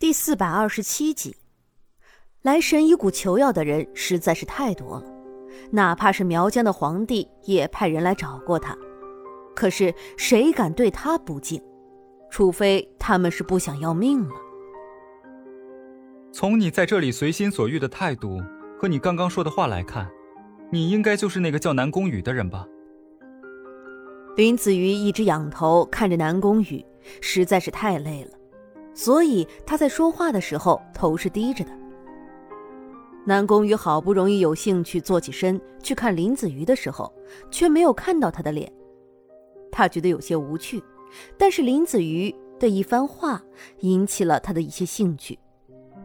第四百二十七集，来神医谷求药的人实在是太多了，哪怕是苗疆的皇帝也派人来找过他，可是谁敢对他不敬？除非他们是不想要命了。从你在这里随心所欲的态度和你刚刚说的话来看，你应该就是那个叫南宫羽的人吧？林子瑜一直仰头看着南宫羽，实在是太累了。所以他在说话的时候头是低着的。南宫羽好不容易有兴趣坐起身去看林子瑜的时候，却没有看到他的脸，他觉得有些无趣。但是林子瑜的一番话引起了他的一些兴趣，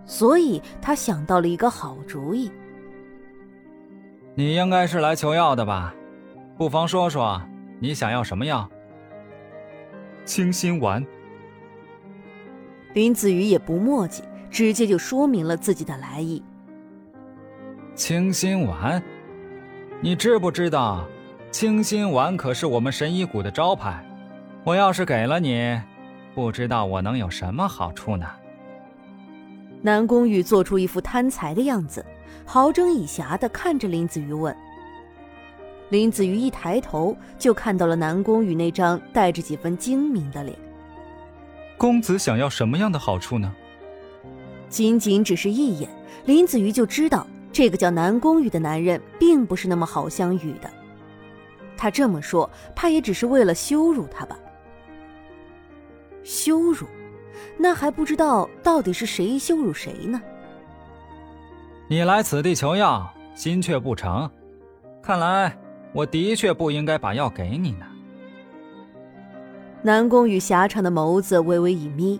所以他想到了一个好主意。你应该是来求药的吧？不妨说说你想要什么药？清心丸。林子瑜也不墨迹，直接就说明了自己的来意。清心丸，你知不知道，清心丸可是我们神医谷的招牌。我要是给了你，不知道我能有什么好处呢？南宫羽做出一副贪财的样子，好整以暇的看着林子瑜问。林子瑜一抬头，就看到了南宫羽那张带着几分精明的脸。公子想要什么样的好处呢？仅仅只是一眼，林子瑜就知道这个叫南宫羽的男人并不是那么好相与的。他这么说，怕也只是为了羞辱他吧？羞辱？那还不知道到底是谁羞辱谁呢？你来此地求药，心却不成，看来我的确不应该把药给你呢。南宫羽狭长的眸子微微一眯，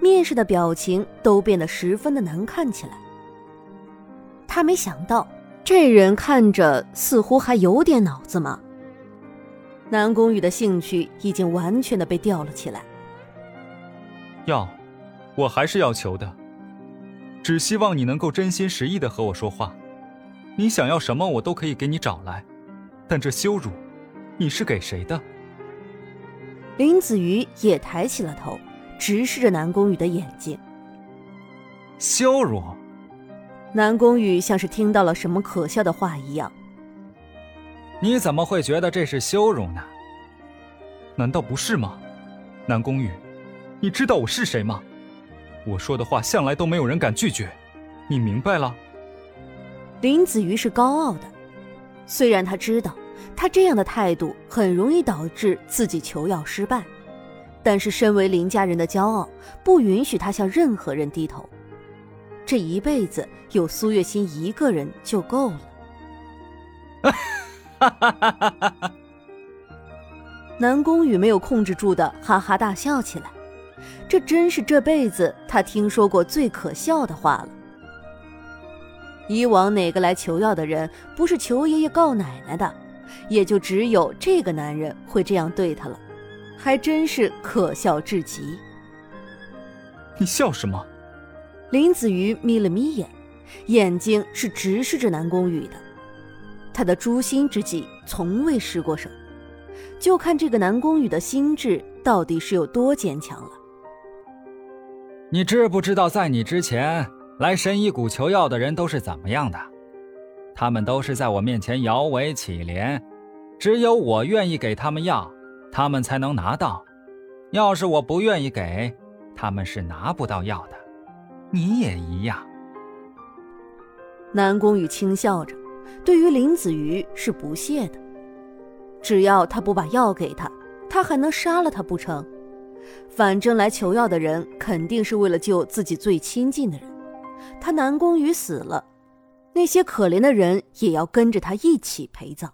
面上的表情都变得十分的难看起来。他没想到这人看着似乎还有点脑子嘛。南宫羽的兴趣已经完全的被吊了起来。要，我还是要求的，只希望你能够真心实意的和我说话。你想要什么，我都可以给你找来，但这羞辱，你是给谁的？林子瑜也抬起了头，直视着南宫羽的眼睛。羞辱！南宫羽像是听到了什么可笑的话一样。你怎么会觉得这是羞辱呢？难道不是吗？南宫羽，你知道我是谁吗？我说的话向来都没有人敢拒绝，你明白了？林子瑜是高傲的，虽然他知道。他这样的态度很容易导致自己求药失败，但是身为林家人的骄傲，不允许他向任何人低头。这一辈子有苏月心一个人就够了。南宫羽没有控制住的哈哈大笑起来，这真是这辈子他听说过最可笑的话了。以往哪个来求药的人不是求爷爷告奶奶的？也就只有这个男人会这样对她了，还真是可笑至极。你笑什么？林子瑜眯了眯眼，眼睛是直视着南宫羽的。他的诛心之计从未失过手，就看这个南宫羽的心智到底是有多坚强了。你知不知道，在你之前来神医谷求药的人都是怎么样的？他们都是在我面前摇尾乞怜。只有我愿意给他们药，他们才能拿到；要是我不愿意给，他们是拿不到药的。你也一样。南宫羽轻笑着，对于林子瑜是不屑的。只要他不把药给他，他还能杀了他不成？反正来求药的人肯定是为了救自己最亲近的人。他南宫羽死了，那些可怜的人也要跟着他一起陪葬。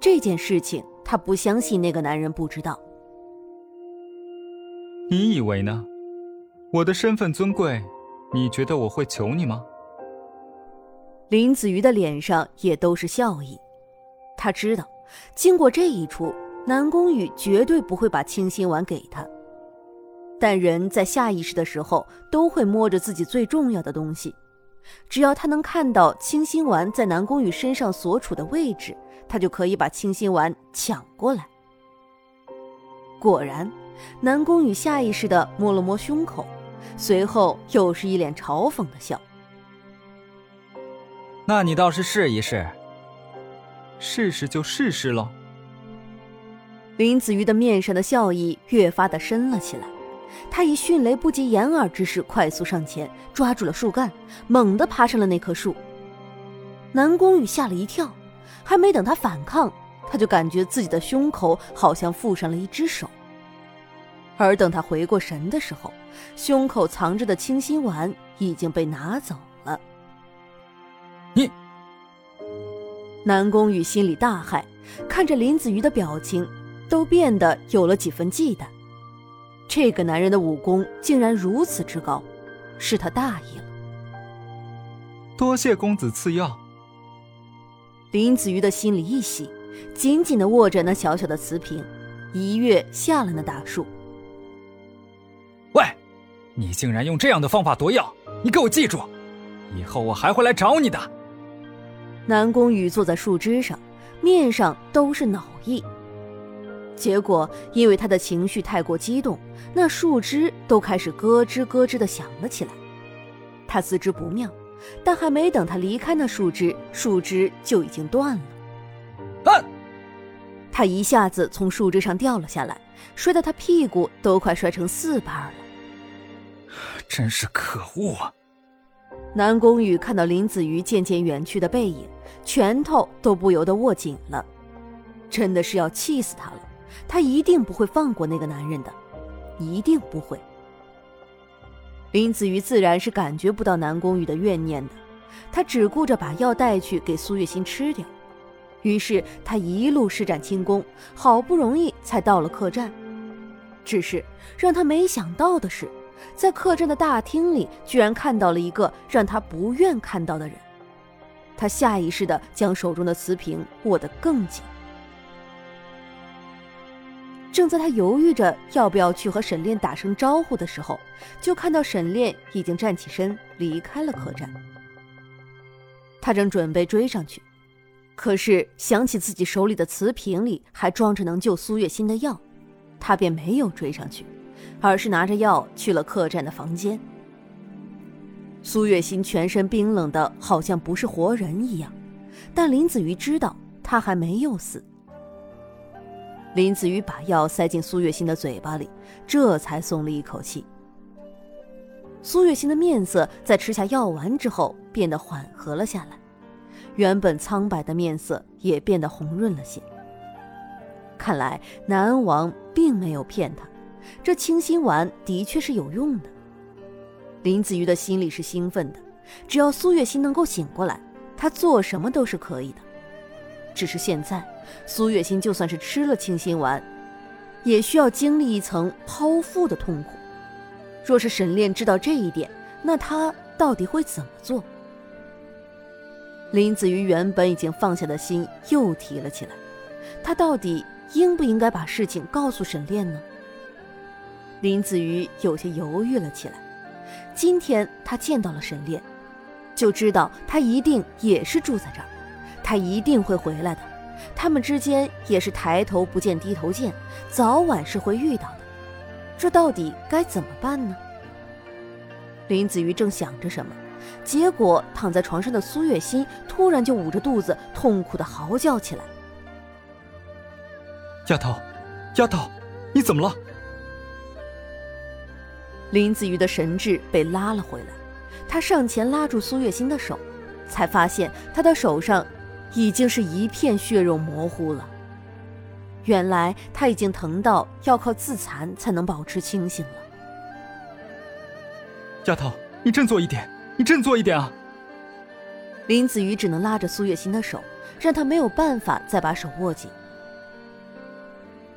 这件事情，他不相信那个男人不知道。你以为呢？我的身份尊贵，你觉得我会求你吗？林子瑜的脸上也都是笑意。他知道，经过这一出，南宫羽绝对不会把清心丸给他。但人在下意识的时候，都会摸着自己最重要的东西。只要他能看到清心丸在南宫羽身上所处的位置，他就可以把清心丸抢过来。果然，南宫羽下意识的摸了摸胸口，随后又是一脸嘲讽的笑。那你倒是试一试。试试就试试喽。林子瑜的面上的笑意越发的深了起来，他以迅雷不及掩耳之势快速上前，抓住了树干，猛地爬上了那棵树。南宫羽吓了一跳，还没等他反抗，他就感觉自己的胸口好像附上了一只手。而等他回过神的时候，胸口藏着的清心丸已经被拿走了。你，南宫羽心里大骇，看着林子瑜的表情。都变得有了几分忌惮。这个男人的武功竟然如此之高，是他大意了。多谢公子赐药。林子瑜的心里一喜，紧紧的握着那小小的瓷瓶，一跃下了那大树。喂，你竟然用这样的方法夺药！你给我记住，以后我还会来找你的。南宫羽坐在树枝上，面上都是恼意。结果，因为他的情绪太过激动，那树枝都开始咯吱咯吱的响了起来。他自知不妙，但还没等他离开那树枝，树枝就已经断了。啊！他一下子从树枝上掉了下来，摔得他屁股都快摔成四瓣了。真是可恶啊！南宫羽看到林子瑜渐渐远去的背影，拳头都不由得握紧了，真的是要气死他了。他一定不会放过那个男人的，一定不会。林子瑜自然是感觉不到南宫羽的怨念的，他只顾着把药带去给苏月心吃掉。于是他一路施展轻功，好不容易才到了客栈。只是让他没想到的是，在客栈的大厅里，居然看到了一个让他不愿看到的人。他下意识地将手中的瓷瓶握得更紧。正在他犹豫着要不要去和沈炼打声招呼的时候，就看到沈炼已经站起身离开了客栈。他正准备追上去，可是想起自己手里的瓷瓶里还装着能救苏月心的药，他便没有追上去，而是拿着药去了客栈的房间。苏月心全身冰冷的，好像不是活人一样，但林子瑜知道他还没有死。林子瑜把药塞进苏月心的嘴巴里，这才松了一口气。苏月心的面色在吃下药丸之后变得缓和了下来，原本苍白的面色也变得红润了些。看来南王并没有骗他，这清心丸的确是有用的。林子瑜的心里是兴奋的，只要苏月心能够醒过来，他做什么都是可以的。只是现在，苏月心就算是吃了清心丸，也需要经历一层剖腹的痛苦。若是沈炼知道这一点，那他到底会怎么做？林子瑜原本已经放下的心又提了起来，他到底应不应该把事情告诉沈炼呢？林子瑜有些犹豫了起来。今天他见到了沈炼，就知道他一定也是住在这儿。他一定会回来的，他们之间也是抬头不见低头见，早晚是会遇到的。这到底该怎么办呢？林子瑜正想着什么，结果躺在床上的苏月心突然就捂着肚子，痛苦的嚎叫起来：“丫头，丫头，你怎么了？”林子瑜的神智被拉了回来，他上前拉住苏月心的手，才发现她的手上。已经是一片血肉模糊了。原来他已经疼到要靠自残才能保持清醒了。丫头，你振作一点，你振作一点啊！林子瑜只能拉着苏月心的手，让她没有办法再把手握紧。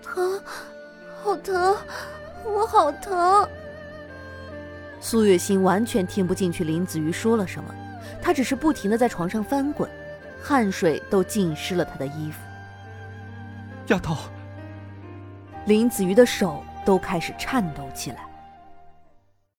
疼，好疼，我好疼。苏月心完全听不进去林子瑜说了什么，她只是不停的在床上翻滚。汗水都浸湿了他的衣服。丫头，林子瑜的手都开始颤抖起来。